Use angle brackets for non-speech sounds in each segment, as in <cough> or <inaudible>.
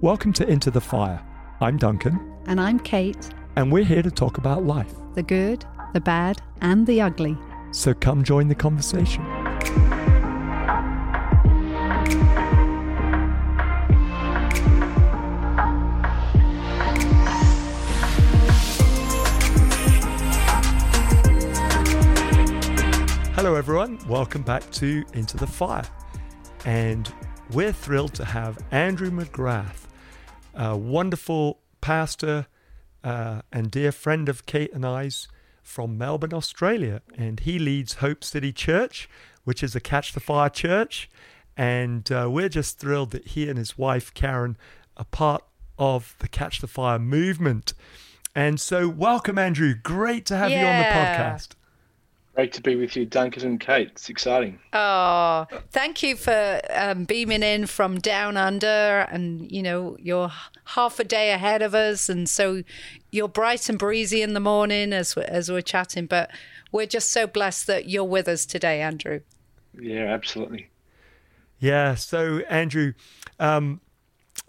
Welcome to Into the Fire. I'm Duncan, And I'm Kate, and we're here to talk about life. the good, the bad, and the ugly. So come join the conversation. Hello, everyone. Welcome back to Into the Fire. And we're thrilled to have Andrew McGrath, a wonderful pastor uh, and dear friend of Kate and I's from Melbourne, Australia. And he leads Hope City Church, which is a Catch the Fire church. And uh, we're just thrilled that he and his wife, Karen, are part of the Catch the Fire movement. And so, welcome, Andrew. Great to have you on the podcast. Great to be with you, Duncan and Kate. It's exciting. Oh, thank you for um, beaming in from down under, and you know you're half a day ahead of us, and so you're bright and breezy in the morning as we're, as we're chatting. But we're just so blessed that you're with us today, Andrew. Yeah, absolutely. Yeah. So, Andrew, um,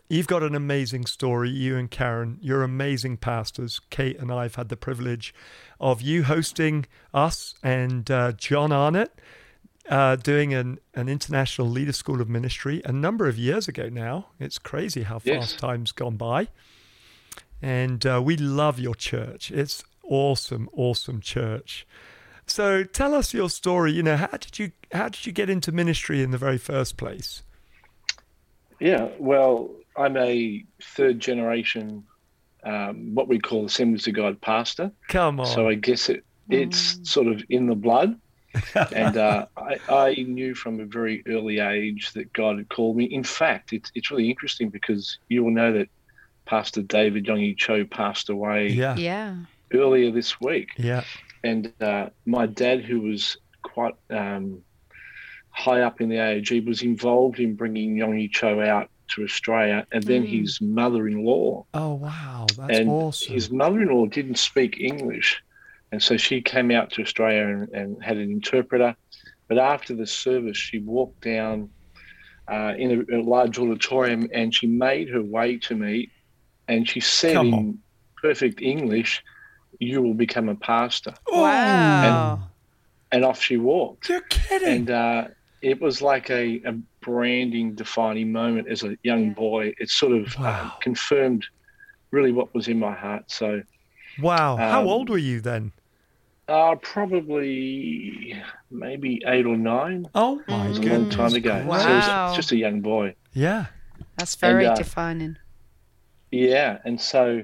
you've got an amazing story. You and Karen, you're amazing pastors. Kate and I have had the privilege of you hosting us and uh, John Arnott uh, doing an, an international leader school of ministry a number of years ago now. It's crazy how fast Yes. time's gone by. And uh, we love your church. It's awesome, awesome church. So tell us your story. You know, how did you how did you get into ministry in the very first place? Yeah, well, I'm a third generation, um, what we call the Assemblies of God pastor. Come on. So I guess it it's sort of in the blood. <laughs> and uh, I, I knew from a very early age that God had called me. In fact, it's it's really interesting because you will know that Pastor David Yonggi Cho passed away yeah. Yeah. earlier this week. Yeah. and uh, my dad, who was quite um, high up in the AOG, was involved in bringing Yonggi Cho out to Australia, and then Mm. his mother-in-law. Oh wow, that's and awesome. his mother-in-law didn't speak English, and so she came out to Australia and, and had an interpreter. But after the service, she walked down uh, in a, a large auditorium, and she made her way to me, and she said Come in on. perfect English, "You will become a pastor." Wow. and off she walked. You're kidding. And uh, it was like a, a branding defining moment as a young Yeah. boy. It sort of uh, Wow. confirmed really what was in my heart. So, wow. How um, old were you then? uh, probably maybe eight or nine. Oh It my was a long time ago. So it was just a young boy. Yeah. That's very uh, defining. Yeah. And so,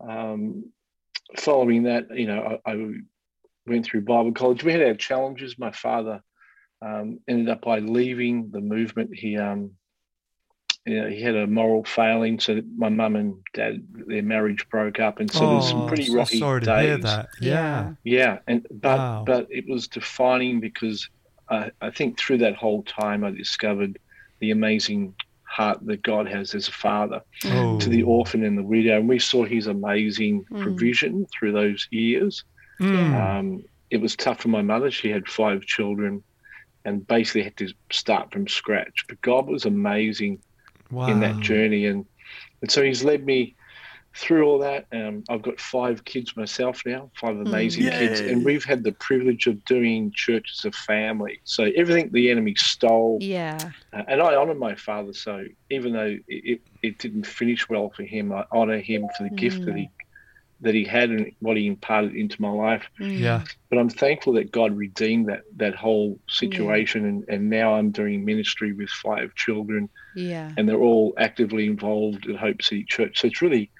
um, following that, you know, I, I went through Bible college. We had our challenges. My father um, ended up by leaving the movement. He, um, you know, he had a moral failing, so my mum and dad, their marriage broke up, and so there was some Oh, pretty so rocky sorry to hear that. Yeah. Yeah, and but Wow. but it was defining because I, I think through that whole time I discovered the amazing heart that God has as a father Oh. to the orphan and the widow, and we saw His amazing Mm. provision through those years. Mm. Um, it was tough for my mother; she had five children, and basically had to start from scratch. But God was amazing wow. in that journey, and and so He's led me through all that. Um, I've got five kids myself now, five amazing kids, and we've had the privilege of doing church as a family. So everything the enemy stole, Yeah. uh, and I honour my father. So even though it, it, it didn't finish well for him, I honour him for the gift that he that he had and what he imparted into my life. Mm. Yeah. But I'm thankful that God redeemed that that whole situation, and, and now I'm doing ministry with five children Yeah. and they're all actively involved at Hope City Church. So it's really,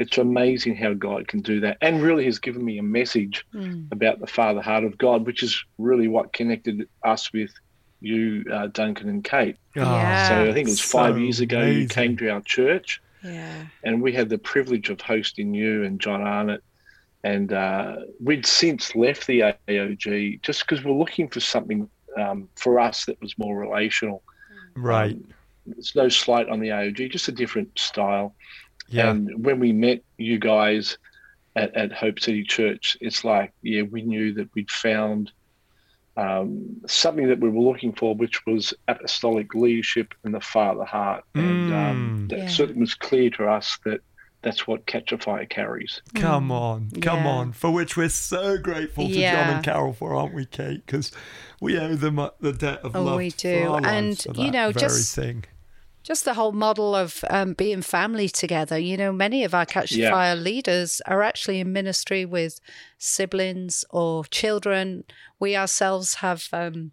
it's amazing how God can do that, and really has given me a message Mm. about the Father heart of God, which is really what connected us with you, uh, Duncan and Kate. Yeah. so I think it was five years ago you came to our church, Yeah. and we had the privilege of hosting you and John Arnott. And uh, we'd since left the AOG just because we're looking for something um, for us that was more relational. Right. Um, it's no slight on the AOG, just a different style. Yeah. And when we met you guys at, at Hope City Church, it's like, yeah, we knew that we'd found um, something that we were looking for, which was apostolic leadership in the Father heart. And um, Mm. that Yeah. certainly was clear to us that that's what Catch a Fire carries. Come on, come Yeah. on. For which we're so grateful to John and Carol for, aren't we, Kate? Because we owe them uh, the debt of Oh, love. we for do. our And, you know, very just- thing. Just the whole model of um, being family together. You know, many of our Catch the Yeah. Fire leaders are actually in ministry with siblings or children. We ourselves have um,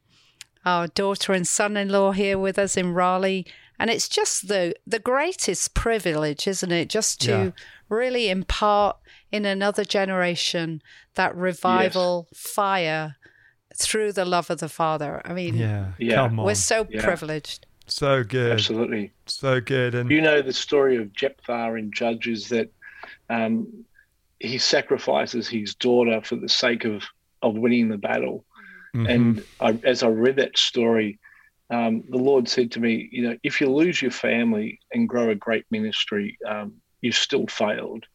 our daughter and son-in-law here with us in Raleigh, and it's just the the greatest privilege, isn't it? Just to Yeah. really impart in another generation that revival fire through the love of the Father. I mean, Yeah, Yeah. come on. we're so Yeah. privileged. So good. Absolutely. So good. And You know the story of Jephthah in Judges that um, he sacrifices his daughter for the sake of, of winning the battle. Mhm. And I, as I read that story, um, the Lord said to me, you know, if you lose your family and grow a great ministry, um, you've still failed.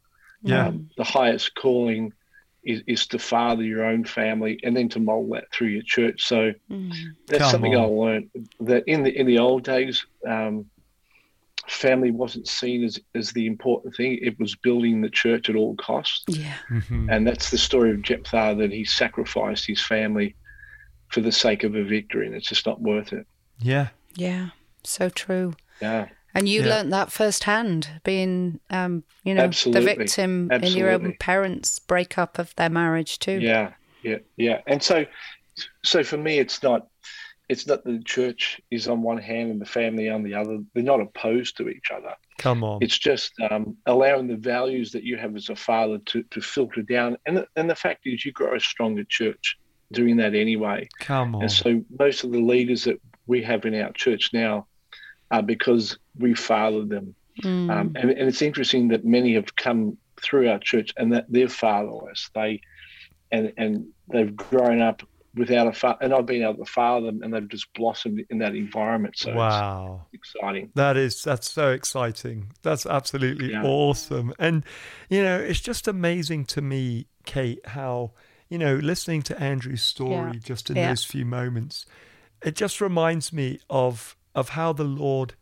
Yeah. Um, the highest calling is, is to father your own family and then to mold that through your church. So Mm. that's Come something on. I learned that in the in the old days, um, family wasn't seen as, as the important thing. It was building the church at all costs. Yeah. Mhm. And that's the story of Jephthah that he sacrificed his family for the sake of a victory, and it's just not worth it. yeah. Yeah, so true. Yeah, And you Yeah. learnt that firsthand, being, um, you know, Absolutely. the victim in your own parents' breakup of their marriage too. yeah, yeah, yeah. And so, so for me, it's not. It's not the church is on one hand and the family on the other. They're not opposed to each other. Come on. It's just um, allowing the values that you have as a father to, to filter down. And the, and the fact is, you grow a stronger church doing that anyway. Come on. And so most of the leaders that we have in our church now are because we fathered them. Mm. Um, and, and it's interesting that many have come through our church and that they're fatherless. They and and they've grown up without a father, and I've been able to father them, and they've just blossomed in that environment. So wow. it's exciting. That is that's so exciting. That's absolutely Yeah. awesome. And you know, it's just amazing to me, Kate, how you know, listening to Andrew's story Yeah. just in Yeah. those few moments, it just reminds me of of how the Lord,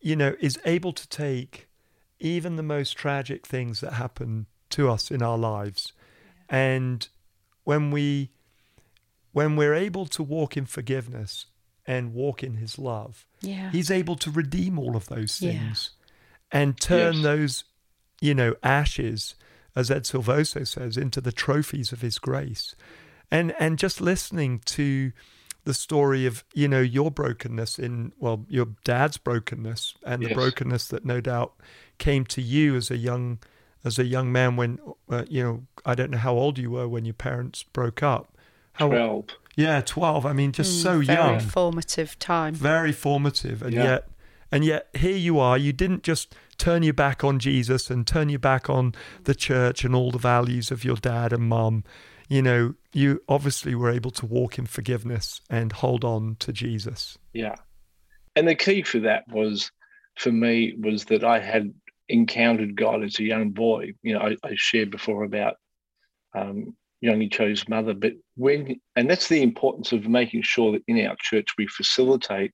you know, is able to take even the most tragic things that happen to us in our lives, and when we when we're able to walk in forgiveness and walk in His love, yeah. He's able to redeem all of those Yeah. things and turn Yes. those, you know, ashes, as Ed Silvoso says, into the trophies of his grace. And and just listening to the story of, you know, your brokenness in well, your dad's brokenness and the brokenness that no doubt came to you as a young as a young man when uh, you know, I don't know how old you were when your parents broke up. How Twelve. Yeah, 12. I mean, just so Mm, Very young formative time. very formative and Yeah. yet and yet here you are you didn't just turn your back on jesus and turn your back on the church and all the values of your dad and mum you know you obviously were able to walk in forgiveness and hold on to jesus Yeah. And the key for that was, for me, was that I had encountered God as a young boy. You know, I, I shared before about um, Yonggi Cho's mother, but when, and that's the importance of making sure that in our church we facilitate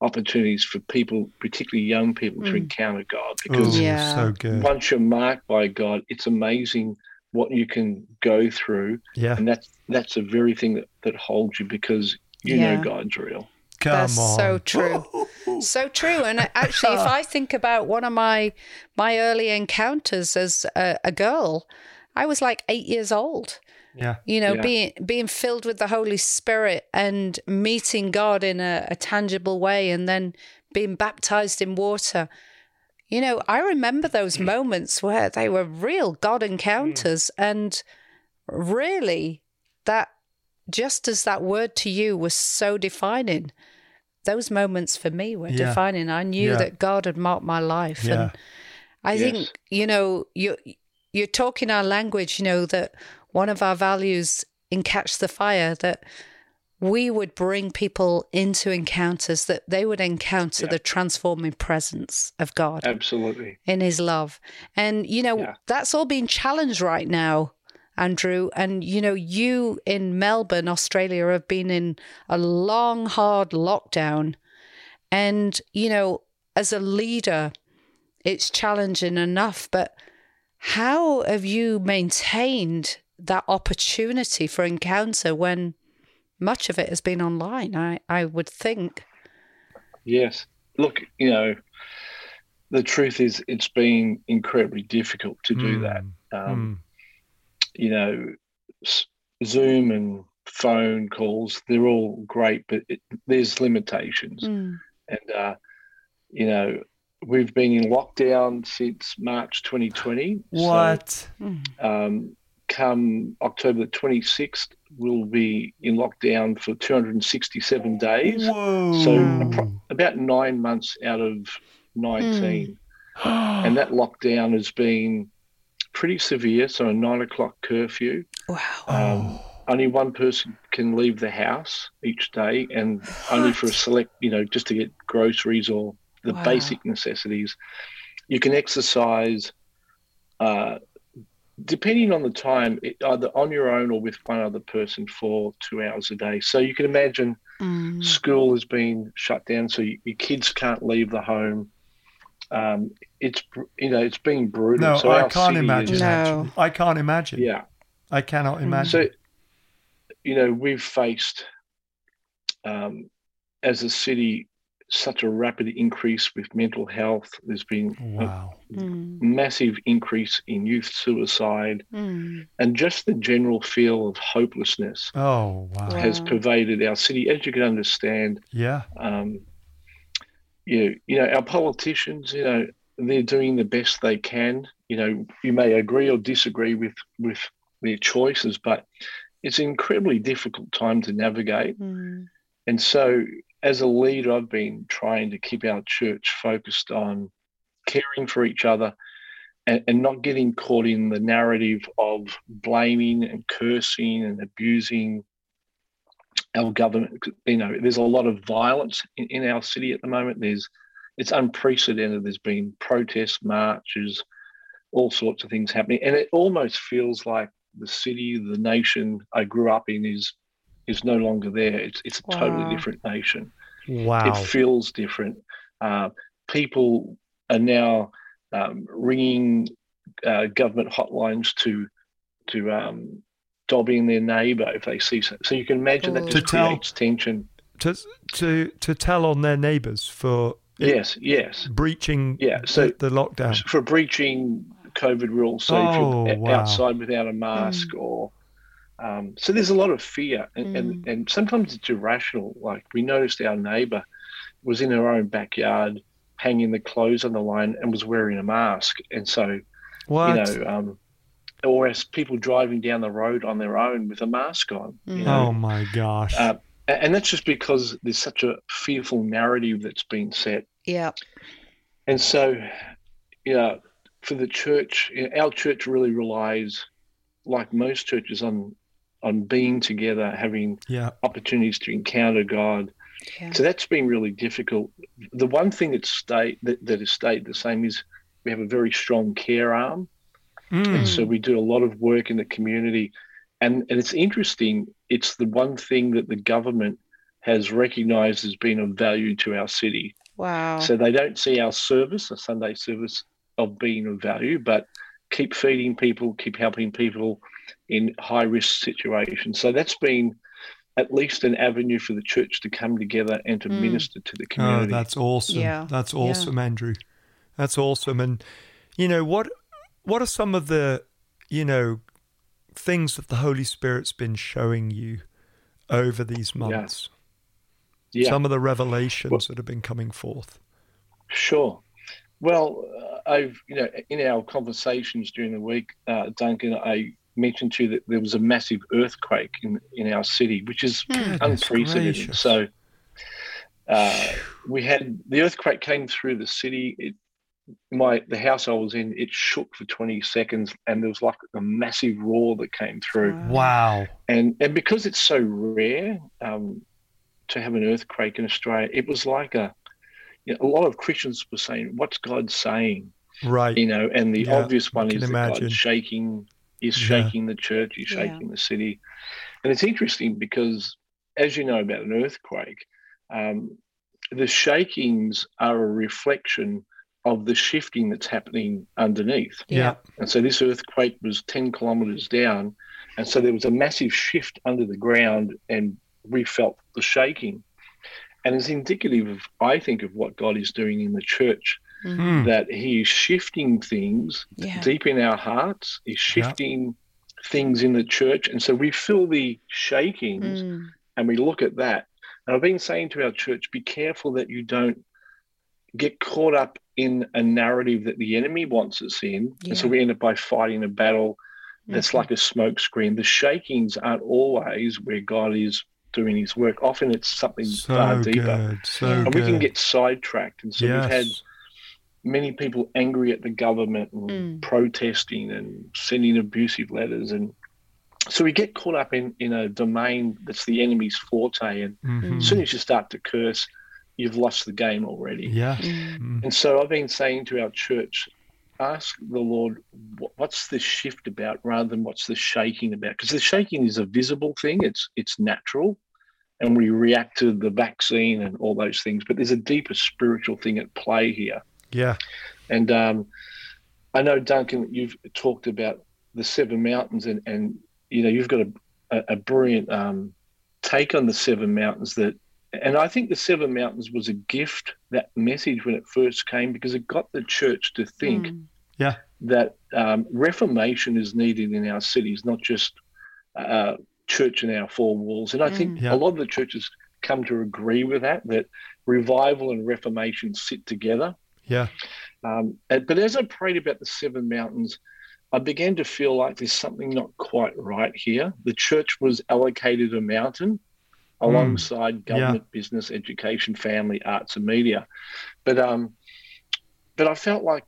opportunities for people, particularly young people, to Mm. encounter God. Because Ooh, Yeah. so good once you're marked by God, it's amazing what you can go through. yeah And that's that's the very thing that, that holds you because you Yeah. know God's real. come That's on so true. So true. And actually, if <laughs> I think about one of my my early encounters as a, a girl, I was like eight years old. yeah You know, Yeah. being being filled with the Holy Spirit and meeting God in a, a tangible way, and then being baptized in water. You know, I remember those moments where they were real God hmm. encounters, and really, that just as that word to you was so defining, those moments for me were Yeah. defining. I knew Yeah. that God had marked my life, Yeah. and I Yes. think you know you you're talking our language. You know that one of our values in Catch the Fire that we would bring people into encounters that they would encounter Yeah. the transforming presence of God Absolutely. in his love. And, you know, Yeah. that's all being challenged right now. Andrew. And, you know, you in Melbourne, Australia, have been in a long, hard lockdown. And, you know, as a leader, it's challenging enough, but how have you maintained that opportunity for encounter when much of it has been online? I, I would think. Yes. Look, you know, the truth is it's been incredibly difficult to do Mm. that. Um, Mm. You know, Zoom and phone calls, they're all great, but it, there's limitations. Mm. And, uh, you know, we've been in lockdown since March 2020. So, What? Mm. um, come October the 26th, we'll be in lockdown for 267 days. Whoa. So about nine months out of 19. And that lockdown has been pretty severe. So a nine o'clock curfew. Wow. Um, only one person can leave the house each day, and only for a select, you know, just to get groceries or the Wow. basic necessities. You can exercise, uh, depending on the time, it- either on your own or with one other person for two hours a day. So you can imagine Mm. school has been shut down, so you, your kids can't leave the home. Um, it's you know it's been brutal. no, so I can't city is- imagine. No. I can't imagine. Yeah. I cannot Mm. imagine. So, you know, we've faced, um, as a city, such a rapid increase with mental health. There's been wow. Mm. a massive increase in youth suicide, Mm. and just the general feel of hopelessness Oh wow. Wow. has pervaded our city. As you can understand, Yeah. um, you, you know, our politicians, you know, they're doing the best they can. You know, you may agree or disagree with with their choices, but it's an incredibly difficult time to navigate. Mm. And so, as a leader, I've been trying to keep our church focused on caring for each other and, and not getting caught in the narrative of blaming and cursing and abusing our government. You know, there's a lot of violence in, in our city at the moment. There's it's unprecedented. There's been protests, marches, all sorts of things happening, and it almost feels like the city, the nation I grew up in is is no longer there. It's it's a Wow. totally different nation. Wow. It feels different. Uh, people are now um, ringing uh, government hotlines to to um, dob in their neighbour if they see so. So you can imagine that Oh. just To tell- creates tension. to to to tell on their neighbours for Yes, yes. breaching Yeah, so- the, the lockdown. For breaching COVID rules, so if Oh, you're wow. outside without a mask or um, so there's a lot of fear and, and, and sometimes it's irrational. Like we noticed our neighbour was in her own backyard hanging the clothes on the line and was wearing a mask. And so, What? you know, um, or as people driving down the road on their own with a mask on. You know? oh my gosh. Uh, and that's just because there's such a fearful narrative that's been set. Yeah. And so, you know, for the church, you know, our church really relies, like most churches, on on being together, having yeah. opportunities to encounter God. Yeah. So that's been really difficult. The one thing that's stayed that, that has stayed the same is we have a very strong care arm. Mm. And so we do a lot of work in the community. And, and it's interesting, it's the one thing that the government has recognized as being of value to our city. Wow. So they don't see our service, a Sunday service, of being of value, but keep feeding people, keep helping people in high risk situations. So that's been at least an avenue for the church to come together and to Mm. minister to the Oh, community. that's awesome. Yeah, That's yeah. awesome, Andrew. That's awesome. And you know what? What are some of the you know things that the Holy Spirit's been showing you over these months? yeah. Some of the revelations Well- that have been coming forth. Sure. Well, uh, I've you know in our conversations during the week, uh, Duncan, I mentioned to you that there was a massive earthquake in in our city, which is Goodness unprecedented. gracious. So uh, we had the earthquake came through the city. It, my the house I was in, it shook for 20 seconds, and there was like a massive roar that came through. Wow. And and because it's so rare um, to have an earthquake in Australia, it was like a you know, a lot of Christians were saying, "What's God saying?" Right. You know, and the Yeah, obvious one is that imagine. God's shaking is Yeah. shaking the church, is Yeah. shaking the city. And it's interesting because, as you know about an earthquake, um, the shakings are a reflection of the shifting that's happening underneath. Yeah. And so this earthquake was 10 kilometers down. And so there was a massive shift under the ground, and we felt the shaking. And it's indicative of, I think, of what God is doing in the church, Mm. that He is shifting things Yeah. deep in our hearts, He's shifting things in the church. And so we feel the shakings Mm. and we look at that. And I've been saying to our church, be careful that you don't get caught up in a narrative that the enemy wants us in. And so we end up by fighting a battle that's Mhm. like a smoke screen. The shakings aren't always where God is doing his work. Often it's something far deeper. good. So Yeah. And we can get sidetracked. And so we've had Yes. Many people angry at the government and Mm. protesting and sending abusive letters and so we get caught up in, in a domain that's the enemy's forte and Mhm. as soon as you start to curse you've lost the game already Yeah. Mm. Mm. and so i've been saying to our church ask the lord what's the shift about rather than what's the shaking about because the shaking is a visible thing it's it's natural and we react to the vaccine and all those things but there's a deeper spiritual thing at play here Yeah. and um, I know, Duncan, you've talked about the Seven Mountains, and, and you know you've got a, a, a brilliant um, take on the Seven Mountains. That, and I think the Seven Mountains was a gift. That message when it first came, because it got the church to think Mm. that um, reformation is needed in our cities, not just uh, church in our four walls. And I think Mm. Yeah. a lot of the churches come to agree with that. That revival and reformation sit together. Yeah. Um, but as I prayed about the seven mountains, I began to feel like there's something not quite right here. The church was allocated a mountain alongside Yeah. government, business, education, family, arts, and media. But um, but I felt like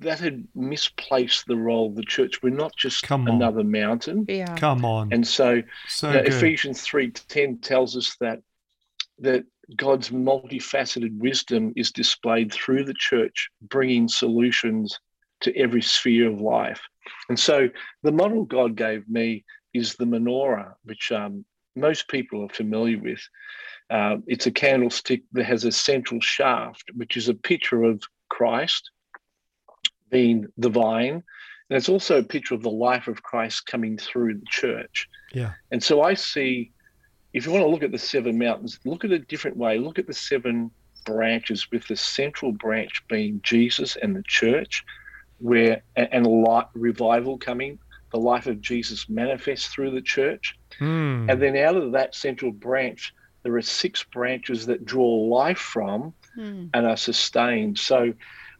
that had misplaced the role of the church. We're not just Come another mountain. Yeah. Come on. And so so now, good. Ephesians three ten tells us that that God's multifaceted wisdom is displayed through the church, bringing solutions to every sphere of life. And so, the model God gave me is the menorah, which um, most people are familiar with. Uh, it's a candlestick that has a central shaft, which is a picture of Christ being the vine. And it's also a picture of the life of Christ coming through the church. Yeah. And so I see, if you want to look at the seven mountains, look at it a different way. Look at the seven branches, with the central branch being Jesus and the church, where and a light revival coming. The life of Jesus manifests through the church. Mm. And then out of that central branch, there are six branches that draw life from Mm. and are sustained. So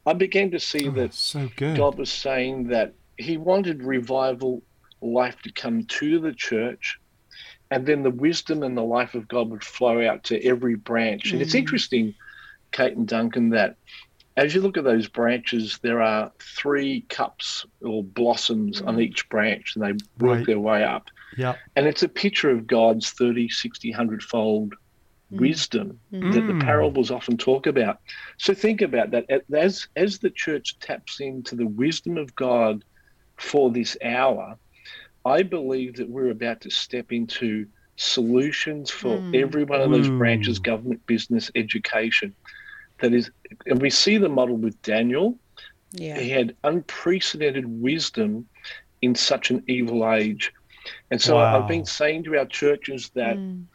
I began to see Oh, that so good. God was saying that He wanted revival life to come to the church, and then the wisdom and the life of God would flow out to every branch. And it's Mm. interesting, Kate and Duncan, that as you look at those branches, there are three cups or blossoms on Mm. each branch, and they work Right. their way up. Yeah. And it's a picture of God's 30, 60, 100 fold Mm. wisdom Mm. that the Mm. parables often talk about. So think about that as as the church taps into the wisdom of God for this hour. I believe that we're about to step into solutions for Mm. every one of those Ooh. branches: government, business, education. That is, and we see the model with Daniel. Yeah. He had unprecedented wisdom in such an evil age. And so Wow. I've been saying to our churches that Mm.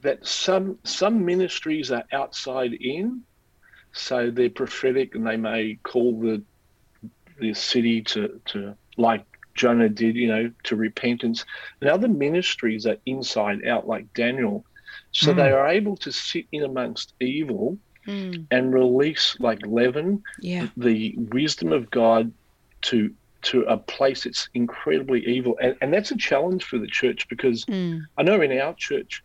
that some some ministries are outside in, so they're prophetic and they may call the the city to to like Jonah did, you know, to repentance. And other ministries are inside out, like Daniel. So Mm. they are able to sit in amongst evil Mm. and release like leaven, Yeah. the wisdom of God to to a place that's incredibly evil. And, and that's a challenge for the church because Mm. I know in our church,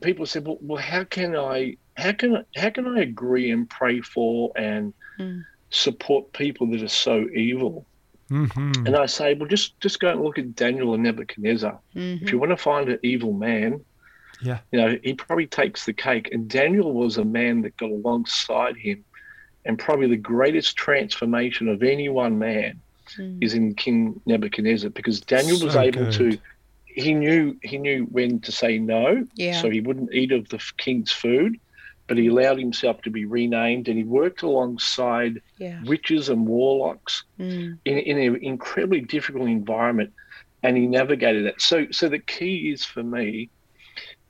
people said, "Well, well how can I, how can, how can I agree and pray for and Mm. support people that are so evil?" Mhm. And I say, "Well, just just go and look at Daniel and Nebuchadnezzar. Mhm. If you want to find an evil man, Yeah. you know, he probably takes the cake." And Daniel was a man that got alongside him, and probably the greatest transformation of any one man Mm. is in King Nebuchadnezzar because Daniel was able good. to. He knew he knew when to say no, Yeah. so he wouldn't eat of the king's food, but he allowed himself to be renamed, and he worked alongside Yeah. witches and warlocks Mm. in, in an incredibly difficult environment, and he navigated that. So, so the key is for me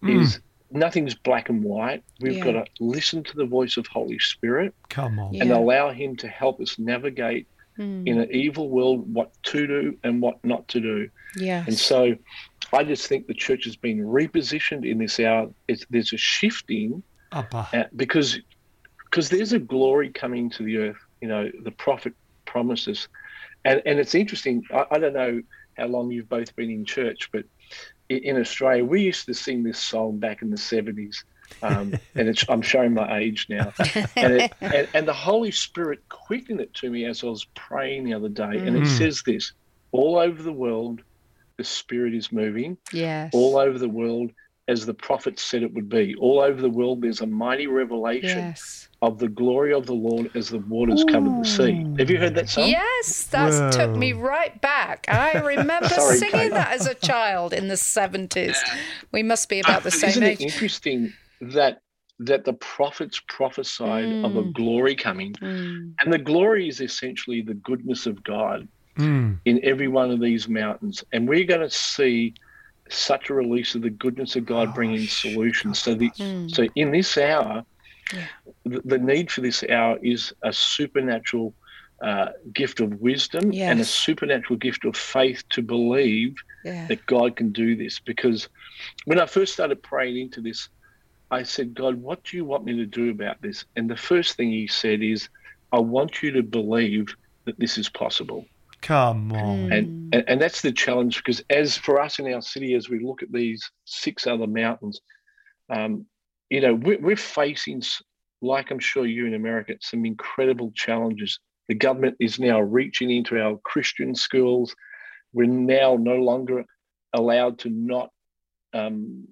Mm. is nothing's black and white. We've Yeah. got to listen to the voice of Holy Spirit Come on. and Yeah. allow Him to help us navigate Mm. in an evil world what to do and what not to do. Yeah, And so, I just think the church has been repositioned in this hour. It's, there's a shifting Upper. uh, because because there's a glory coming to the earth. You know, the prophet promises, and and it's interesting. I, I don't know how long you've both been in church, but in, in Australia, we used to sing this song back in the seventies. Um, <laughs> and it's, I'm showing my age now, and, it, <laughs> and and the Holy Spirit quickened it to me as I was praying the other day, and it Mm. says this: all over the world, the Spirit is moving yes. all over the world as the prophet said it would be. All over the world, there's a mighty revelation Yes. Of the glory of the Lord as the waters cover the sea. Have you heard that song? Yes, that took me right back. I <laughs> remember Sorry, singing Kate. that as a child in the 70s. We must be about the But same Isn't age. it interesting that that the prophets prophesied of a Mm. glory coming, Mm. and the glory is essentially the goodness of God Mm. in every one of these mountains, and we're going to see such a release of the goodness of God Oh, bringing shit. solutions. So the Mm. So in this hour, Yeah. the, the need for this hour is a supernatural uh, gift of wisdom and a supernatural gift of faith to believe Yeah. that God can do this. Because when I first started praying into this, I said, God, what do you want me to do about this? And the first thing He said is, I want you to believe that this is possible. Come on. Mm. And, and and that's the challenge because as for us in our city, as we look at these six other mountains, um, you know, we're, we're facing, like I'm sure you in America, some incredible challenges. The government is now reaching into our Christian schools. We're now no longer allowed to not um,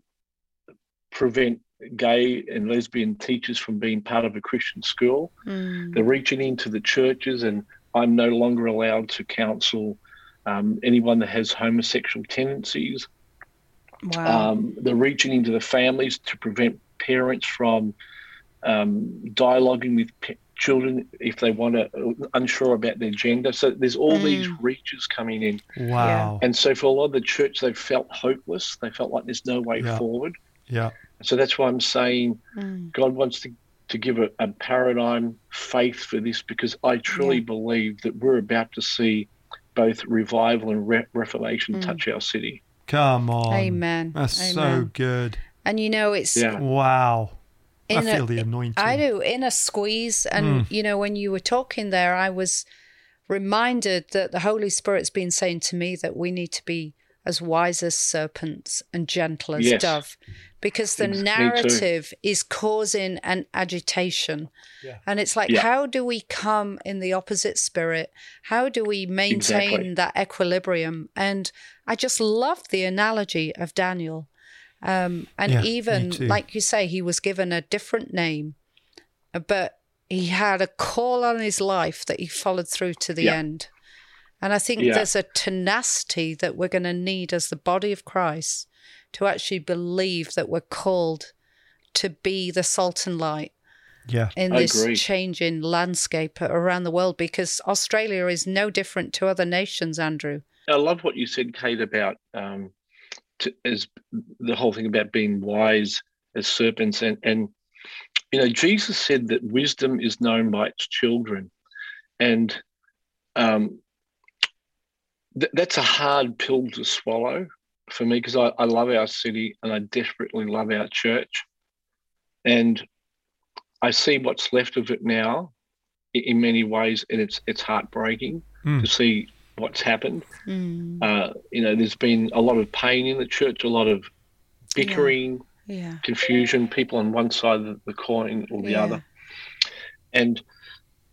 prevent gay and lesbian teachers from being part of a Christian school. Mm. They're reaching into the churches, and I'm no longer allowed to counsel um, anyone that has homosexual tendencies. Wow. Um, they're reaching into the families to prevent parents from um, dialoguing with p- children if they want to, unsure about their gender. So there's all these Mm. reaches coming in. Wow. And so for a lot of the church, they felt hopeless. They felt like there's no way Yeah. forward. Yeah. So that's why I'm saying Mm. God wants to, to give a, a paradigm faith for this because I truly Yeah. believe that we're about to see both revival and re- reformation Mm. touch our city. Come on. Amen. That's so good. And you know, it's Yeah. Wow. I In a- feel the anointing. I do in a squeeze. And, mm. you know, when you were talking there, I was reminded that the Holy Spirit's been saying to me that we need to be as wise as serpents and gentle as Yes. dove because the Ex- narrative is causing an agitation. Yeah. And it's like, Yeah. how do we come in the opposite spirit? How do we maintain Exactly. that equilibrium? And I just love the analogy of Daniel. Um, and Yeah, even, like you say, he was given a different name, uh, but he had a call on his life that he followed through to the Yeah. end. And I think Yeah. there's a tenacity that we're going to need as the body of Christ to actually believe that we're called to be the salt and light yeah. in I this agree. changing landscape around the world because Australia is no different to other nations, Andrew. I love what you said, Kate, about um, to, as the whole thing about being wise as serpents, and and you know Jesus said that wisdom is known by its children, and um, th- that's a hard pill to swallow for me because I, I love our city and I desperately love our church, and I see what's left of it now in many ways, and it's it's heartbreaking Mm. to see what's happened. Mm, Uh, you know, there's been a lot of pain in the church, a lot of bickering, yeah. confusion, people on one side of the coin or the Yeah. other. And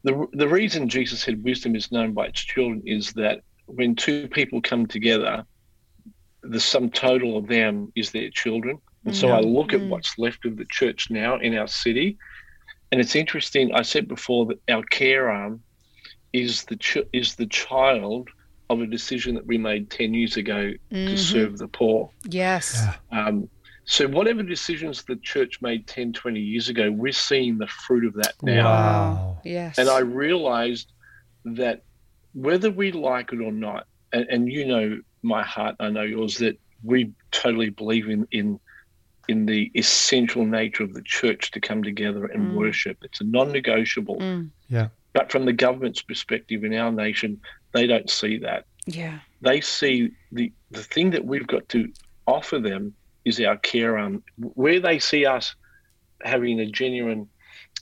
the the reason Jesus said wisdom is known by its children is that when two people come together, the sum total of them is their children. And so Yeah. I look at Mm. what's left of the church now in our city, and it's interesting. I said before that our care arm is the ch- is the child of a decision that we made 10 years ago to serve the poor. Yes. Yeah. Um, so whatever decisions the church made 10, 20 years ago, we're seeing the fruit of that now. Wow. Yes. And I realized that whether we like it or not, and, and you know my heart, I know yours, that we totally believe in in in the essential nature of the church to come together and Mm. worship. It's a non-negotiable. Mm. Yeah. But from the government's perspective in our nation, they don't see that. Yeah. They see the the thing that we've got to offer them is our care arm. Where they see us having a genuine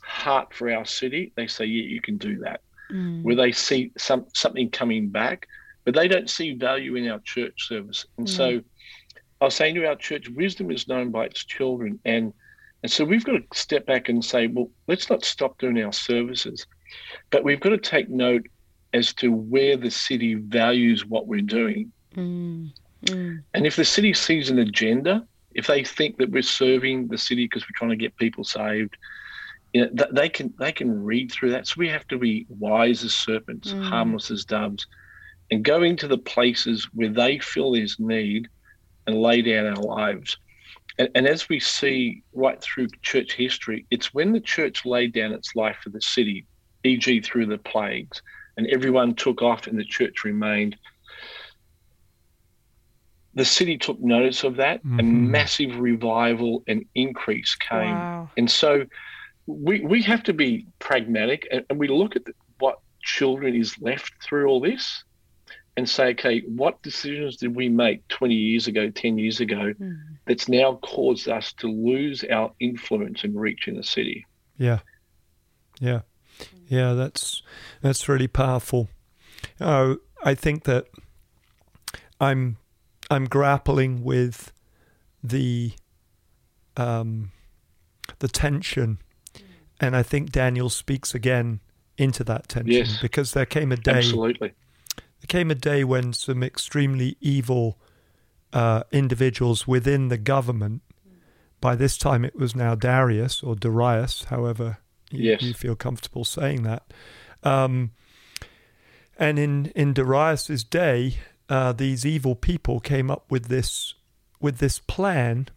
heart for our city, they say, "Yeah, you can do that." Mm. where they see some something coming back, but they don't see value in our church service. And so I was saying to our church, wisdom is known by its children. And and so we've got to step back and say, well, let's not stop doing our services, but we've got to take note as to where the city values what we're doing. Mm. Mm. And if the city sees an agenda, if they think that we're serving the city because we're trying to get people saved, you know, th- they can they can read through that. So we have to be wise as serpents, Mm. harmless as doves, and go into the places where they feel there's need, and lay down our lives. And, and as we see right through church history, it's when the church laid down its life for the city, e.g., through the plagues, and everyone took off and the church remained the city took notice of that, Mhm. and massive revival and increase came. Wow. And so we we have to be pragmatic, and, and we look at the, what children is left through all this, and say, okay, what decisions did we make 20 years ago, 10 years ago, Mm. that's now caused us to lose our influence and reach in the city? Yeah. Yeah. Yeah, that's that's really powerful. Oh, I think that I'm I'm grappling with the um the tension and I think Daniel speaks again into that tension Yes. because there came a day Absolutely. there came a day when some extremely evil uh, individuals within the government, by this time it was now Darius or Darius, however you, Yes. you feel comfortable saying that. Um, and in, in Darius's day, uh, these evil people came up with this with this plan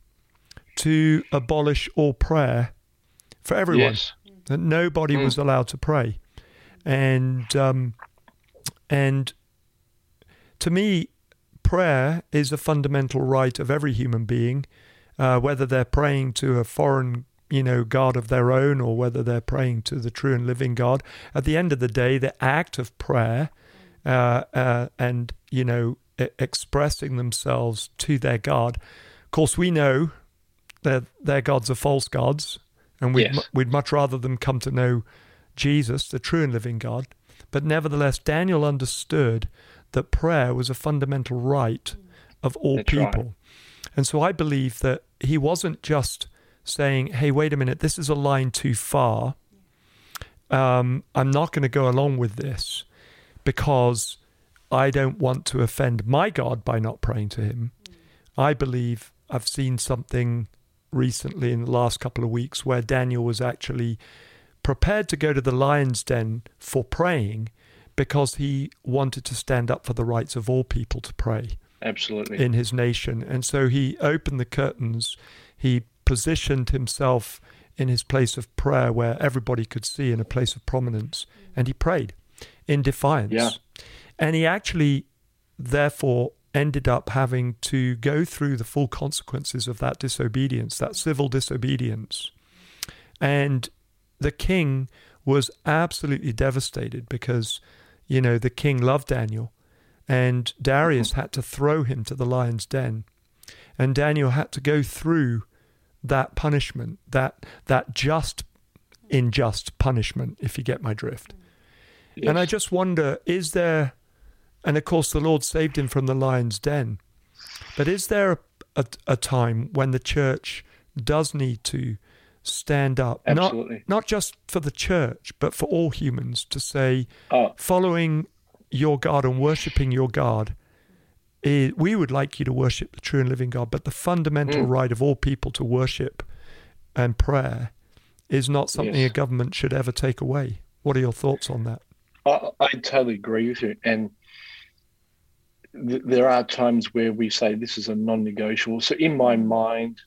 to abolish all prayer for everyone Yes. that nobody Mm. was allowed to pray, and um, and to me, prayer is a fundamental right of every human being, uh, whether they're praying to a foreign, you know, God of their own, or whether they're praying to the true and living God. At the end of the day, the act of prayer uh, uh, and you know expressing themselves to their God. Of course, we know that their gods are false gods, and we'd Yes. mu- we'd much rather them come to know Jesus, the true and living God. But nevertheless, Daniel understood that prayer was a fundamental right of all That's right. people. And so I believe that he wasn't just saying, hey, wait a minute, this is a line too far. Um, I'm not going to go along with this because I don't want to offend my God by not praying to him. I believe I've seen something recently in the last couple of weeks where Daniel was actually prepared to go to the lion's den for praying because he wanted to stand up for the rights of all people to pray Absolutely. in his nation. And so he opened the curtains, he positioned himself in his place of prayer where everybody could see in a place of prominence, mm. and he prayed in defiance. Yeah. And he actually, therefore, ended up having to go through the full consequences of that disobedience, that civil disobedience. And the king was absolutely devastated because, you know, the king loved Daniel and Darius mm-hmm. had to throw him to the lion's den. And Daniel had to go through that punishment, that that just unjust punishment, if you get my drift. And I just wonder, is there and of course the Lord saved him from the lion's den. But is there a, a, a time when the church does need to stand up, not Absolutely. not just for the church, but for all humans to say, Oh, following your God and worshipping your God, eh, we would like you to worship the true and living God, but the fundamental Mm. right of all people to worship and prayer is not something Yes. a government should ever take away. What are your thoughts on that? I, I totally agree with you. And th- there are times where we say this is a non-negotiable. So in my mind,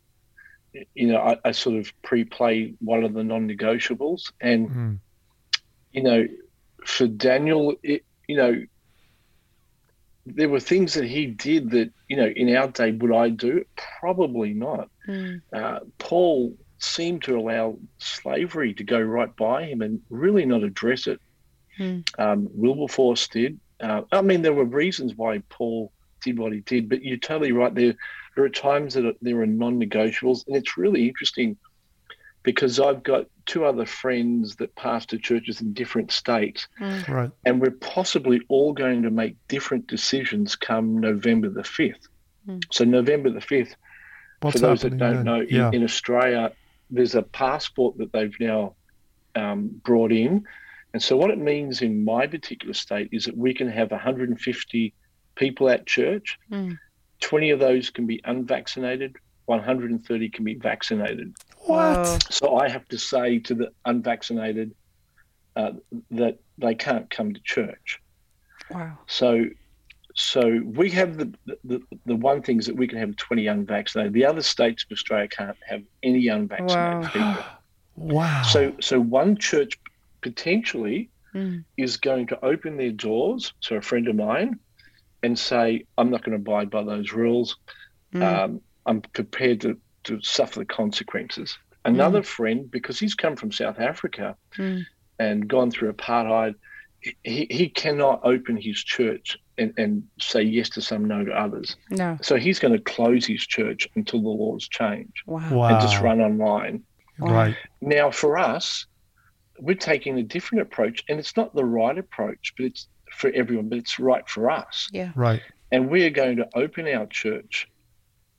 you know, I, I sort of pre-play one of the non-negotiables, and Mm. you know, for Daniel, it, you know, there were things that he did that you know in our day would I do? Probably not. Mm. Uh, Paul seemed to allow slavery to go right by him and really not address it. Hmm. Um, Wilberforce did. Uh, I mean, there were reasons why Paul did what he did, but you're totally right. There, there are times that are, there are non-negotiables, and it's really interesting because I've got two other friends that pastor churches in different states, Right. and we're possibly all going to make different decisions come November the fifth. Hmm. So November the fifth What's for those that don't then? know, in, yeah. in Australia, there's a passport that they've now um, brought in. And so, what it means in my particular state is that we can have 150 people at church. Mm. 20 of those can be unvaccinated, 130 can be vaccinated. Whoa. So, I have to say to the unvaccinated uh, that they can't come to church. Wow. So, so we have the, the the one thing is that we can have 20 unvaccinated. The other states of Australia can't have any unvaccinated Wow. people. <gasps> Wow. So, so one church potentially Mm. is going to open their doors to a friend of mine and say, "I'm not going to abide by those rules. Mm. Um, I'm prepared to, to suffer the consequences." Another friend, because he's come from South Africa Mm. and gone through apartheid, he, he cannot open his church and, and say yes to some, no to others. No. So he's going to close his church until the laws change Wow. wow. and just run online. Right. Now, for us, we're taking a different approach, and it's not the right approach, but it's for everyone, but it's right for us. Yeah. Right. And we are going to open our church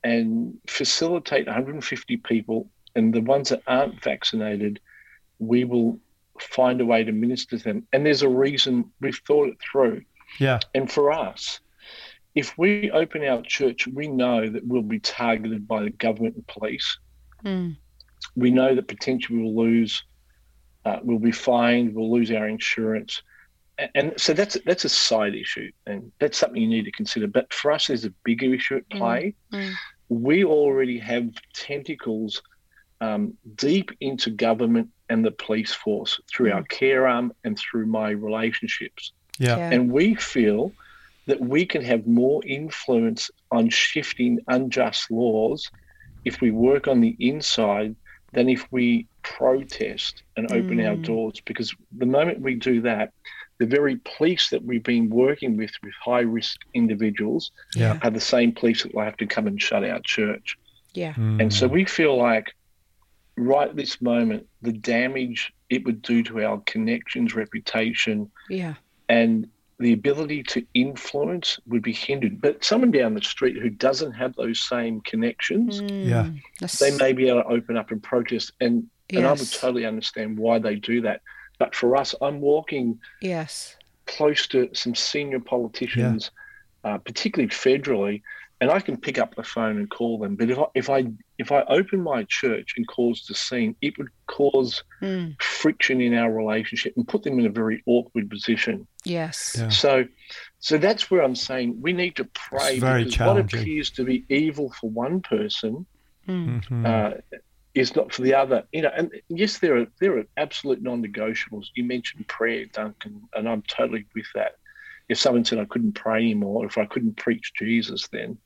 and facilitate 150 people, and the ones that aren't vaccinated, we will find a way to minister to them. And there's a reason we've thought it through. Yeah. And for us, if we open our church, we know that we'll be targeted by the government and police. Mm. We know that potentially we'll lose, uh, we'll be fined, we'll lose our insurance. A- And so that's that's a side issue, and that's something you need to consider. But for us, there's a bigger issue at play. mm. We already have tentacles um, deep into government and the police force through our care arm and through my relationships. Yeah. Yeah. And we feel that we can have more influence on shifting unjust laws if we work on the inside than if we protest and open our Mm. doors. Because the moment we do that, the very police that we've been working with with high risk individuals Yeah. are the same police that will have to come and shut our church. Yeah. And so Mm. we feel like right at this moment, the damage it would do to our connections, reputation, Yeah. and the ability to influence would be hindered. But someone down the street who doesn't have those same connections, Yeah. Mm. That's- they may be able to open up and protest. And, and I would totally understand why they do that. But for us, I'm walking Yes. close to some senior politicians, uh, particularly federally, and I can pick up the phone and call them. But if I if I if I open my church and cause the scene, it would cause Mm. friction in our relationship and put them in a very awkward position. Yes. Yeah. So, so that's where I'm saying we need to pray It's very because what appears to be evil for one person Mm. Mhm. uh, is not for the other. You know, and yes, there are there are absolute non-negotiables. You mentioned prayer, Duncan, and I'm totally with that. If someone said I couldn't pray anymore, if I couldn't preach Jesus, then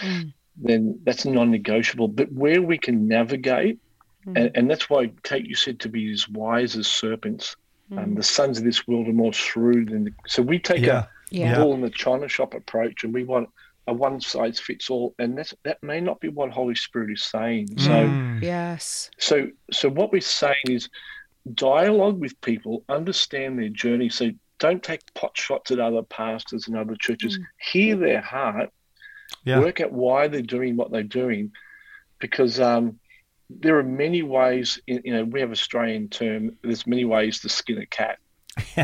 Mm. then that's non-negotiable. But where we can navigate, Mm. and, and that's why Kate, you said to be as wise as serpents. Um, Mm. the sons of this world are more shrewd than the, so we take yeah. a Yeah. bull in the china shop approach, and we want a one size fits all, and that's that may not be what Holy Spirit is saying. So, Mm. Yes. so, so what we're saying is dialogue with people, understand their journey. So don't take pot shots at other pastors and other churches. Mm. Hear their heart, Yeah. work out why they're doing what they're doing, because um, there are many ways. In, you know, we have Australian term. There's many ways to skin a cat.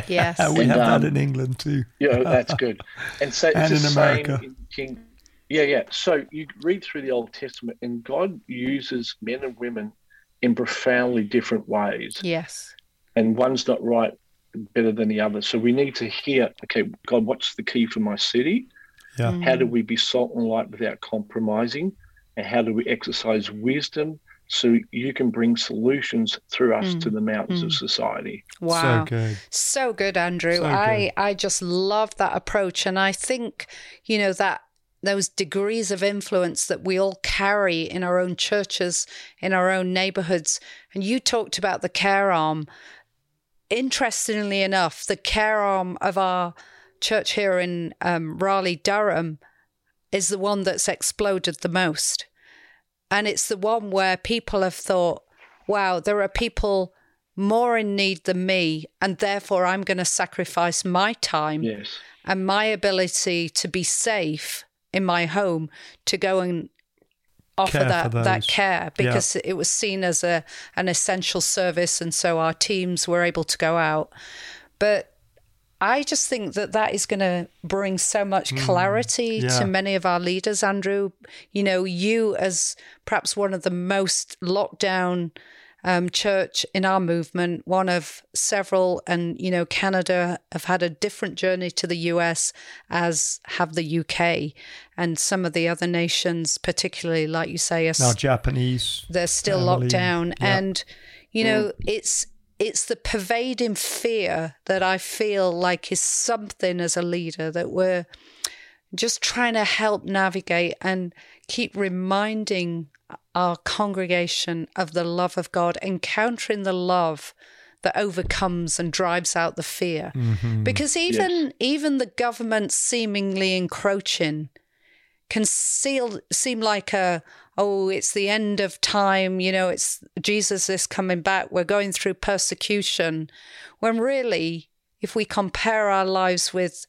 Yes. <laughs> we And, have um, that in England too. Yeah, that's <laughs> good. And so it's And the in same America. in King. Yeah, yeah. So you read through the Old Testament, and God uses men and women in profoundly different ways. Yes. And one's not right better than the other. So we need to hear, okay, God, what's the key for my city? Yeah. Mm. How do we be salt and light without compromising? And how do we exercise wisdom so you can bring solutions through us Mm. to the mountains of Mm. society? Wow. So good. So good, Andrew. So I I just love that approach, and I think you know that those degrees of influence that we all carry in our own churches, in our own neighborhoods. And you talked about the care arm. Interestingly enough, the care arm of our church here in um, Raleigh, Durham, is the one that's exploded the most. And it's the one where people have thought, wow, there are people more in need than me, and therefore I'm going to sacrifice my time Yes. and my ability to be safe in my home to go and offer Care that that care because it was seen as a an essential service and so our teams were able to go out but I just think that that is going to bring so much hmm. clarity yeah. to many of our leaders, Andrew. You know, you as perhaps one of the most locked down um, church in our movement, one of several, and you know, Canada have had a different journey to the US, as have the UK, and some of the other nations, particularly like you say, are Now Japanese. they're still locked down yeah. and you know it's it's the pervading fear that i feel like is something as a leader that we're just trying to help navigate and keep reminding our congregation of the love of god encountering the love that overcomes and drives out the fear. Mm-hmm. because even even the government seemingly encroaching can seal, seem like a oh it's the end of time you know it's jesus is coming back we're going through persecution. When really if we compare our lives with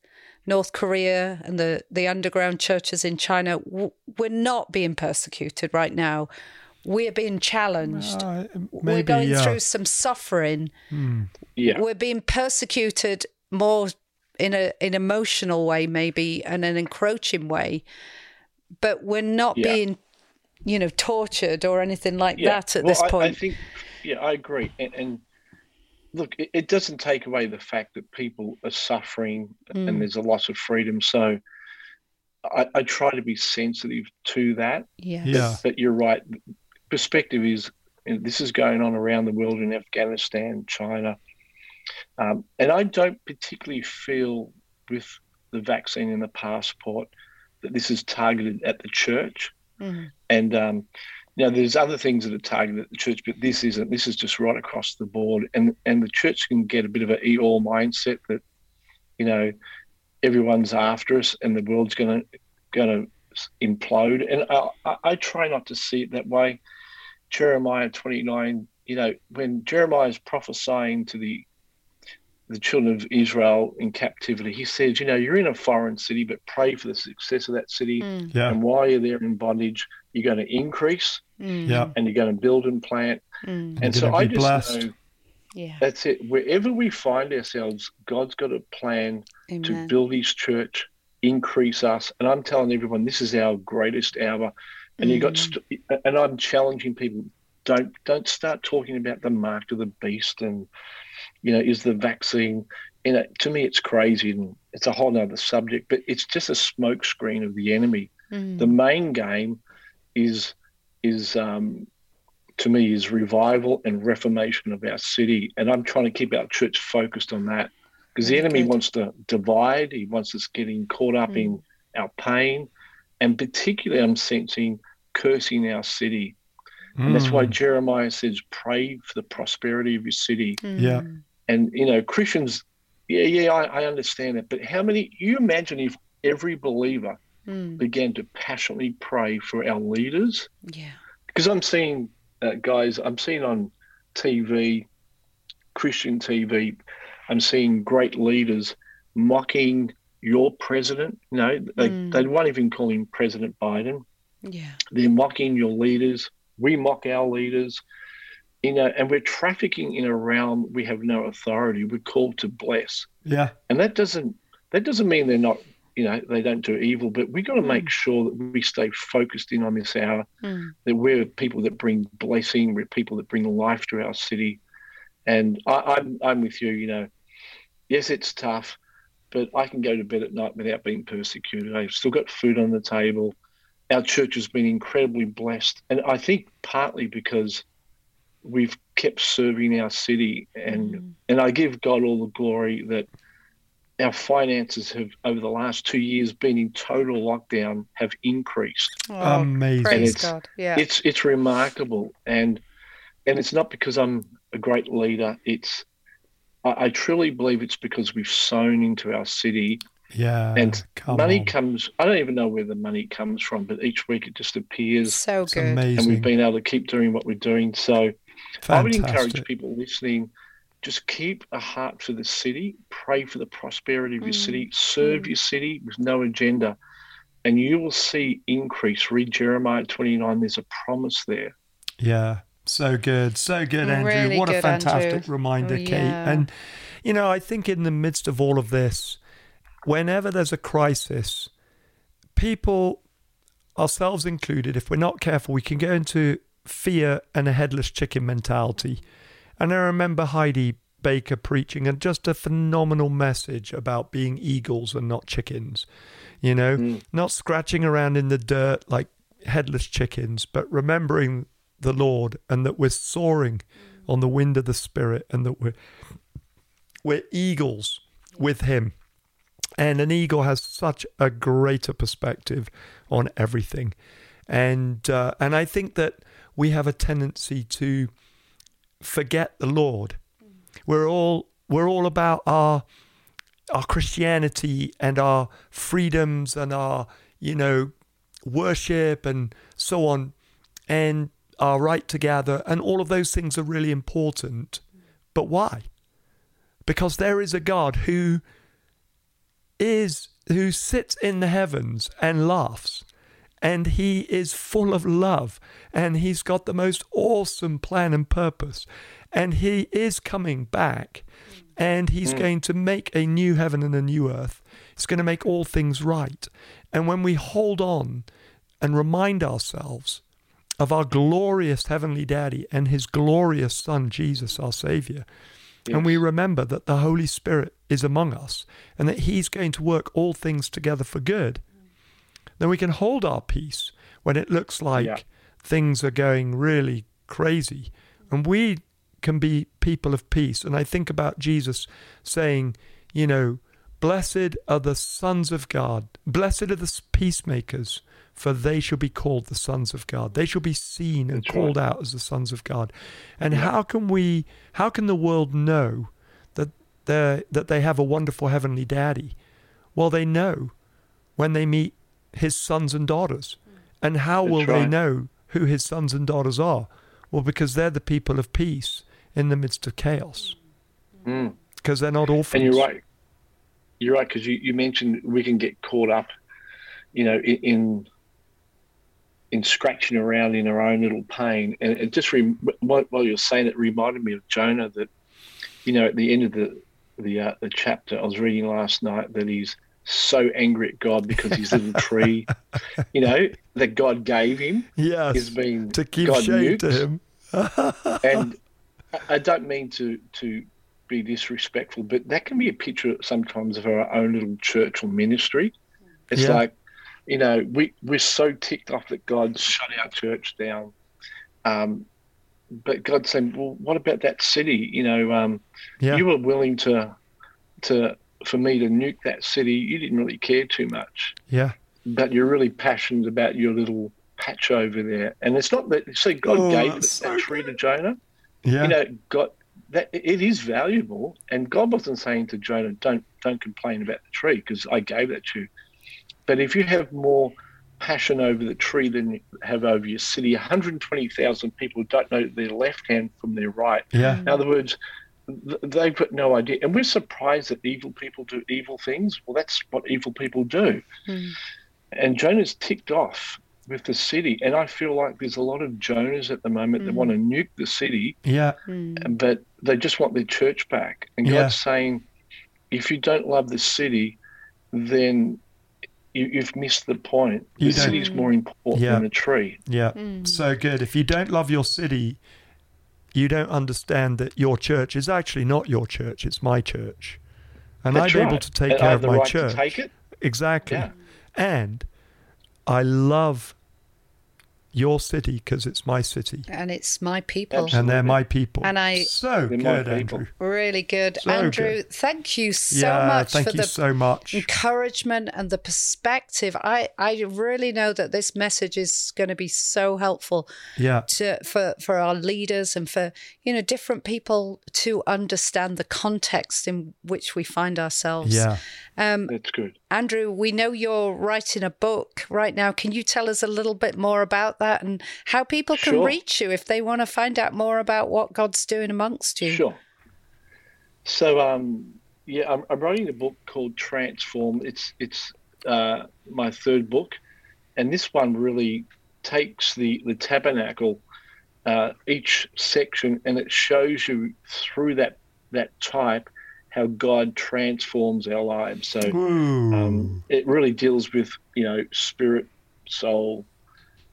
north korea and the, the underground churches in china w- we're not being persecuted right now we're being challenged Uh, we're going yeah. through some suffering Yeah. we're being persecuted more in a an emotional way maybe and an encroaching way but we're not Yeah. being you know tortured or anything like yeah. that at Well, this I- point I, think, yeah, I agree. And, and look, it, it doesn't take away the fact that people are suffering Mm. and there's a loss of freedom. So I, I try to be sensitive to that. yeah Yeah. But you're right. Perspective is you know, this is going on around the world in Afghanistan, China. Um, and I don't particularly feel with the vaccine and the passport that this is targeted at the church. Mhm. And um, now there's other things that are targeted at the church, but this isn't. This is just right across the board. And and the church can get a bit of an eat all mindset that, you know, everyone's after us and the world's going to going to implode. And I, I try not to see it that way. Jeremiah 29, you know, when Jeremiah is prophesying to the the children of Israel in captivity, he says, you know, you're in a foreign city, but pray for the success of that city. Mm, Yeah. And while you're there in bondage, you're going to increase mm, Yeah. and you're going to build and plant. mm, And You're so I just blessed. know yeah that's it. Wherever we find ourselves, God's got a plan to build His church, increase us. And I'm telling everyone, this is our greatest hour. And you got, Mm. st- and I'm challenging people. Don't don't start talking about the mark of the beast and you know is the vaccine. You know, to me, it's crazy and it's a whole other subject. But it's just a smokescreen of the enemy. Mm, The main game is is um, to me is revival and reformation of our city, and I'm trying to keep our church focused on that because the enemy good. wants to divide. He wants us getting caught up in our pain, and particularly I'm sensing cursing our city, and that's why Mm. Jeremiah says, "Pray for the prosperity of your city." mm, Yeah. And you know, Christians, yeah, yeah, I, I understand that. but how many? You imagine if every believer mm, began to passionately pray for our leaders yeah because I'm seeing uh, guys, I'm seeing on TV, Christian TV, I'm seeing great leaders mocking your president. You know, they, Mm. they won't even call him President Biden. yeah They're mocking your leaders. We mock our leaders. You know, and we're trafficking in a realm we have no authority. We're called to bless Yeah. and that doesn't that doesn't mean they're not you know they don't do evil but we've got to make sure that we stay focused in on this hour mm, that we're people that bring blessing we're people that bring life to our city and I, I'm, I'm with you you know yes, it's tough, but I can go to bed at night without being persecuted. I've still got food on the table. Our church has been incredibly blessed. And I think partly because we've kept serving our city and mm. and I give God all the glory that our finances have over the last two years been in total lockdown have increased. Oh, Amazing. Praise it's, God. Yeah. It's it's remarkable and and it's not because I'm a great leader. It's I, I truly believe it's because we've sown into our city. Yeah. And money on. comes I don't even know where the money comes from, but each week it just appears. So good. Amazing. And we've been able to keep doing what we're doing. So Fantastic. I would encourage people listening just keep a heart for the city, pray for the prosperity of your mm. city, serve mm. your city with no agenda, and you will see increase. Read Jeremiah 29, there's a promise there. Yeah, so good. So good, Andrew. Really what good, a fantastic Andrew. reminder, oh, yeah. Kate. And, you know, I think in the midst of all of this, whenever there's a crisis, people, ourselves included, if we're not careful, we can go into fear and a headless chicken mentality. And I remember Heidi Baker preaching and just a phenomenal message about being eagles and not chickens. You know, mm. not scratching around in the dirt like headless chickens, but remembering the Lord and that we're soaring on the wind of the Spirit and that we're we're eagles with Him. And an eagle has such a greater perspective on everything, and uh, and I think that we have a tendency to forget the Lord. We're all we're all about our our Christianity and our freedoms and our you know worship and so on and our right to gather and all of those things are really important. But why? Because there is a God who is who sits in the heavens and laughs and he is full of love and he's got the most awesome plan and purpose and he is coming back and he's mm. going to make a new heaven and a new earth he's going to make all things right and when we hold on and remind ourselves of our glorious heavenly daddy and his glorious son jesus our savior yes. and we remember that the holy spirit is among us and that he's going to work all things together for good then we can hold our peace when it looks like yeah. things are going really crazy. And we can be people of peace. And I think about Jesus saying, you know, blessed are the sons of God, blessed are the peacemakers, for they shall be called the sons of God. They shall be seen and That's called right. out as the sons of God. And yeah. how can we, how can the world know that they that they have a wonderful heavenly daddy? Well, they know when they meet his sons and daughters. And how That's will right. they know who his sons and daughters are? Well, because they're the people of peace in the midst of chaos. Mm. Because they're not orphans. And you're right. You're right, because you, you mentioned we can get caught up, you know, in in scratching around in our own little pain. And it just, re- while you're saying it, reminded me of Jonah that, you know, at the end of the the, uh, the chapter I was reading last night that he's so angry at God because his little tree, <laughs> you know, that God gave him, yes, has been to give God shade to him. <laughs> and I don't mean to to be disrespectful, but that can be a picture sometimes of our own little church or ministry. It's yeah. like, you know, we we're so ticked off that God shut our church down. Um, but God said, "Well, what about that city? You know, um, yeah. you were willing to to for me to nuke that city, you didn't really care too much. Yeah. But you're really passionate about your little patch over there. And it's not that, see, God oh, gave so that tree to Jonah. Yeah. You know, God, that it is valuable. And God wasn't saying to Jonah, don't, don't complain about the tree because I gave that to you. But if you have more passion over the tree than you have over your city, 120,000 people don't know their left hand from their right. Yeah. In other words, they've got no idea. And we're surprised that evil people do evil things. Well, that's what evil people do. Mm. And Jonah's ticked off with the city. And I feel like there's a lot of Jonahs at the moment mm. that want to nuke the city. Yeah. Mm. But they just want their church back. And yeah. God's saying, if you don't love the city, then you, have missed the point. You the city's more important yeah. than a tree. Yeah. Mm. So good. If you don't love your city, you don't understand that your church is actually not your church, it's my church. and That's I'm right. able to take I care of my right church. To take it. Exactly. Yeah. And I love your city because it's my city And it's my people. Absolutely. and they're my people. And I- so good. Andrew. Really good. So Andrew, good. thank you so yeah, much thank for you the so much. encouragement and the perspective. I, I really know that this message is going to be so helpful Yeah, to for, for our leaders and for you know different people to understand the context in which we find ourselves. yeah. Um, That's good. Andrew, we know you're writing a book right now. Can you tell us a little bit more about that and how people can Sure. reach you if they want to find out more about what God's doing amongst you? Sure. So, um, yeah, I'm, I'm writing a book called Transform. It's it's uh, my third book, and this one really takes the the tabernacle, uh, each section, and it shows you through that that type how God transforms our lives. So, um, it really deals with you know spirit, soul,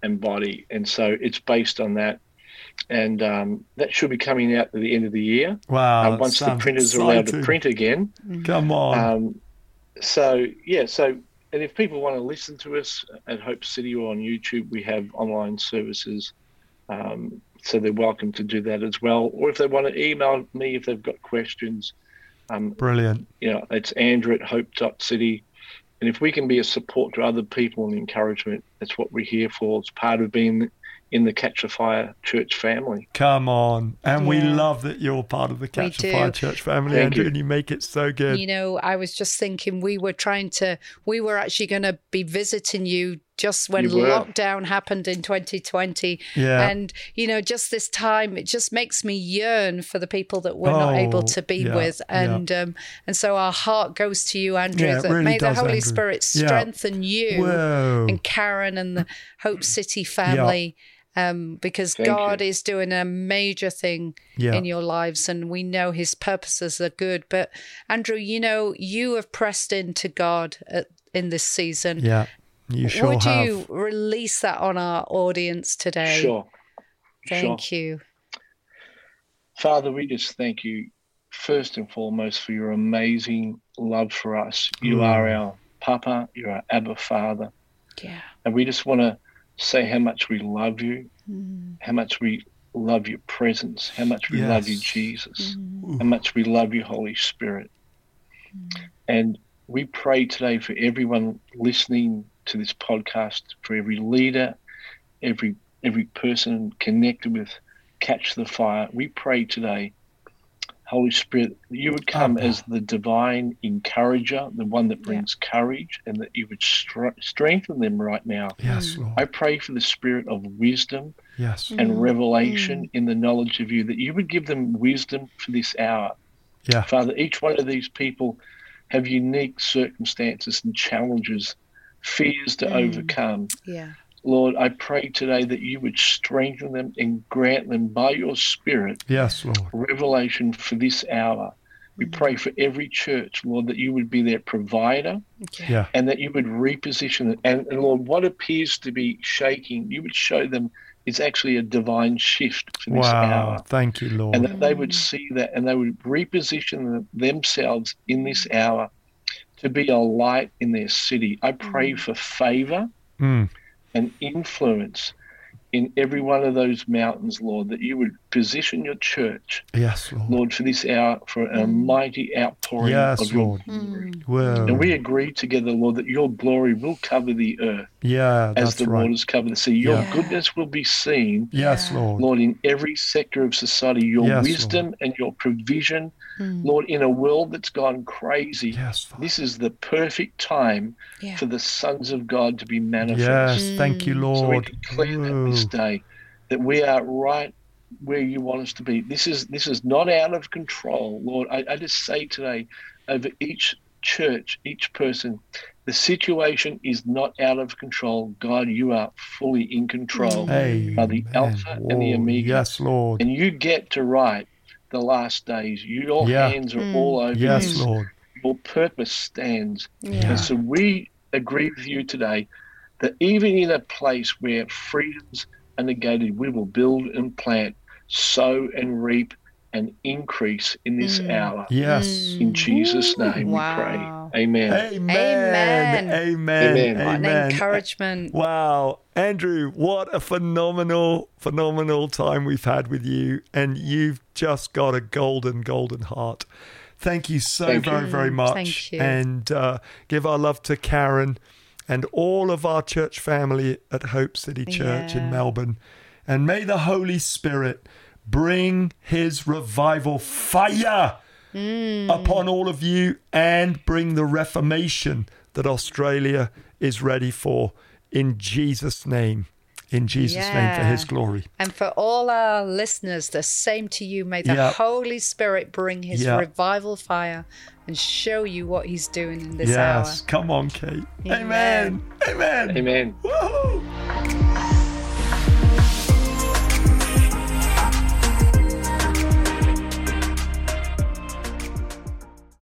and body, and so it's based on that. And um, that should be coming out at the end of the year wow. uh, once the printers are allowed to print again. Come on. Um, so yeah, so and if people want to listen to us at Hope City or on YouTube, we have online services, um, so they're welcome to do that as well. Or if they want to email me if they've got questions, um, Brilliant. you know, it's Andrew at Hope.city. And if we can be a support to other people and encouragement, that's what we're here for. It's part of being in the Catch a Fire church family. Come on. And we love that you're part of the Catch the do. Fire Church family, Thank Andrew, you. and you make it so good. You know, I was just thinking we were trying to, we were actually going to be visiting you just when lockdown happened in 2020. Yeah. And, you know, just this time, it just makes me yearn for the people that we're not able Oh, to be yeah, with. And um, and so our heart goes to you, Andrew, Yeah, it that really may the Holy Andrew. Spirit Yeah. strengthen you Whoa. and Karen and the Hope City family. Um, because Thank God you. is doing a major thing Yeah. in your lives, and we know His purposes are good. But Andrew, you know, you have pressed into God at, in this season. Yeah. You sure Would have. you release that on our audience today? Sure. Thank sure. you. Father, we just thank you first and foremost for your amazing love for us. You Mm. are our Papa, you're our Abba Father. Yeah. And we just want to say how much we love you, mm. how much we love your presence, how much we love you, Jesus, Ooh. how much we love you, Holy Spirit. Mm. And we pray today for everyone listening to this podcast, for every leader, every every person connected with Catch the Fire. We pray today, Holy Spirit, that you would come as the divine encourager, the one that brings courage, and that you would stre- strengthen them right now. Yes, mm. Lord. I pray for the spirit of wisdom yes. and mm. revelation mm. in the knowledge of you, that you would give them wisdom for this hour. Yeah. Father, each one of these people have unique circumstances and challenges, fears to mm. overcome. Yeah. Lord, I pray today that you would strengthen them and grant them by your Spirit Yes, Lord. revelation for this hour. We mm. pray for every church, Lord, that you would be their provider Yeah. and that you would reposition it. And, and Lord, what appears to be shaking, you would show them is actually a divine shift for this Wow. hour. Thank you, Lord. And that they would mm. see that and they would reposition themselves in this hour to be a light in their city. I pray for favor Mm. and influence in every one of those mountains, Lord, that you would position your church, Yes, Lord. Lord, for this hour, for a mm. mighty outpouring Yes, of your glory. Mm. Whoa. And we agree together, Lord, that your glory will cover the earth yeah, as that's the right. waters cover the sea. Your Yeah. goodness will be seen, Yes, Lord. Lord, in every sector of society. Your Yes, wisdom and your provision, Mm. Lord, in a world that's gone crazy. Yes, Father. This is the perfect time Yeah. for the sons of God to be Yes, manifest. thank you, mm. Lord. So we that this day that we are right where you want us to be. This is this is not out of control, Lord. I, I just say today over each church, each person, the situation is not out of control. God, you are fully in control. Amen. Are the Alpha and the Whoa. Omega. Yes, Lord. And you get to write the last days. Your Yeah. hands are Mm. all over Yes, this. Lord. Your purpose stands. Yeah. And so we agree with you today that even in a place where freedoms are negated, we will build and plant, sow and reap, and increase in this Mm. hour. Yes. In Jesus' name Wow. we pray. Amen. Amen. Amen. Amen. Amen. What an Amen. encouragement. Wow, Andrew, what a phenomenal, phenomenal time we've had with you. And you've just got a golden, golden heart. Thank you so Thank you. very, very Mm, much. thank you. And uh, give our love to Karen and all of our church family at Hope City Church in Melbourne. And may the Holy Spirit bring his revival fire Mm. upon all of you and bring the reformation that Australia is ready for in Jesus' name. In Jesus' name for his glory. And for all our listeners, the same to you. May the Yeah. Holy Spirit bring his Yeah. revival fire and show you what he's doing in this yes. hour. Come on, Kate. Amen. Amen. Amen. Amen. Woo.